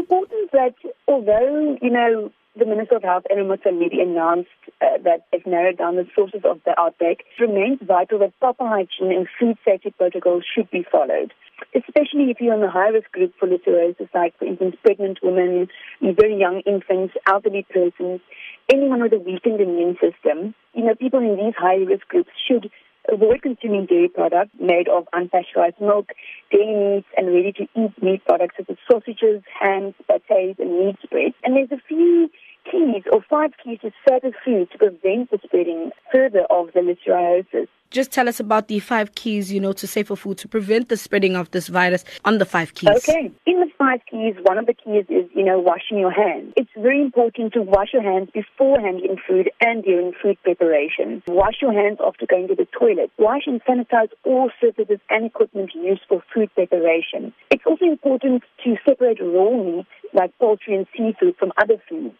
important that although, you know, the Minister of Health, Aaron Motsoaledi, announced uh, that they've narrowed down the sources of the outbreak, it remains vital that proper hygiene and food safety protocols should be followed, especially if you're in the high-risk group for listeriosis, like, for instance, pregnant women, very young infants, elderly persons, anyone with a weakened immune system. You know, people in these high-risk groups should avoid consuming dairy products made of unpasteurized milk, dairy meats, and ready-to-eat meat products such as sausages, hams, pâtés, and meat spreads. And there's a few or five keys to certain food to prevent the spreading further of the listeriosis. Just tell us about the five keys, you know, to safer food to prevent the spreading of this virus on the five keys. Okay. In the five keys, one of the keys is, you know, washing your hands. It's very important to wash your hands before handling food and during food preparation. Wash your hands after going to the toilet. Wash and sanitize all surfaces and equipment used for food preparation. It's also important to separate raw meat, like poultry and seafood, from other foods.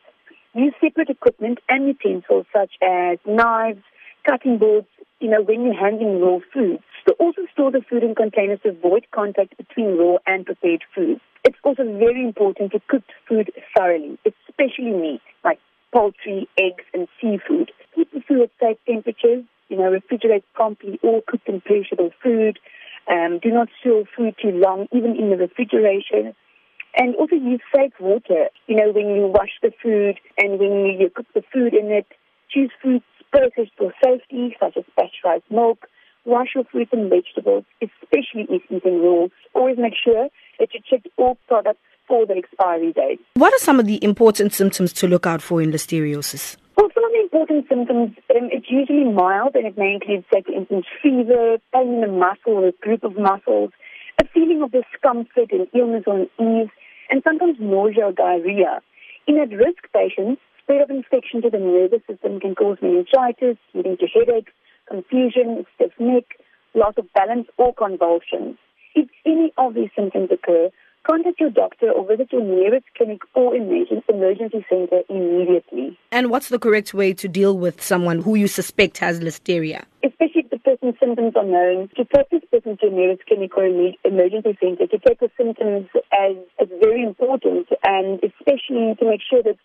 Use separate equipment and utensils such as knives, cutting boards, you know, when you're handling raw foods. To also store the food in containers to avoid contact between raw and prepared foods. It's also very important to cook food thoroughly, especially meat, like poultry, eggs, and seafood. Keep the food at safe temperatures. You know, refrigerate promptly all cooked and perishable food. Um, do not store food too long, even in the refrigeration. And also use safe water. You know, when you wash the food and when you cook the food in it, choose foods processed for safety, such as pasteurized milk. Wash your fruits and vegetables, especially if eating raw. Always make sure that you check all products for the expiry date. What are some of the important symptoms to look out for in listeriosis? Well, some of the important symptoms, um, it's usually mild and it may include, say, for instance, fever, pain in the muscle or a group of muscles, a feeling of discomfort and illness or unease, and sometimes nausea or diarrhea. In at-risk patients, spread of infection to the nervous system can cause meningitis, leading to headaches, confusion, stiff neck, loss of balance, or convulsions. If any of these symptoms occur, contact your doctor or visit your nearest clinic or emergency center immediately. And what's the correct way to deal with someone who you suspect has listeria? Person's symptoms are known, to take this person to your nearest clinic or emergency center to take the symptoms as, as very important and especially to make sure that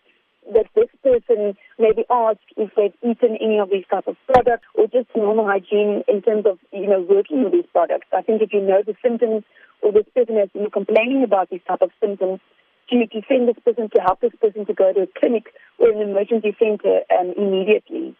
that this person may be asked if they've eaten any of these type of products or just normal hygiene in terms of, you know, working with these products. I think if you know the symptoms or this person has been complaining about these type of symptoms, to, to send this person to help this person to go to a clinic or an emergency center um, immediately.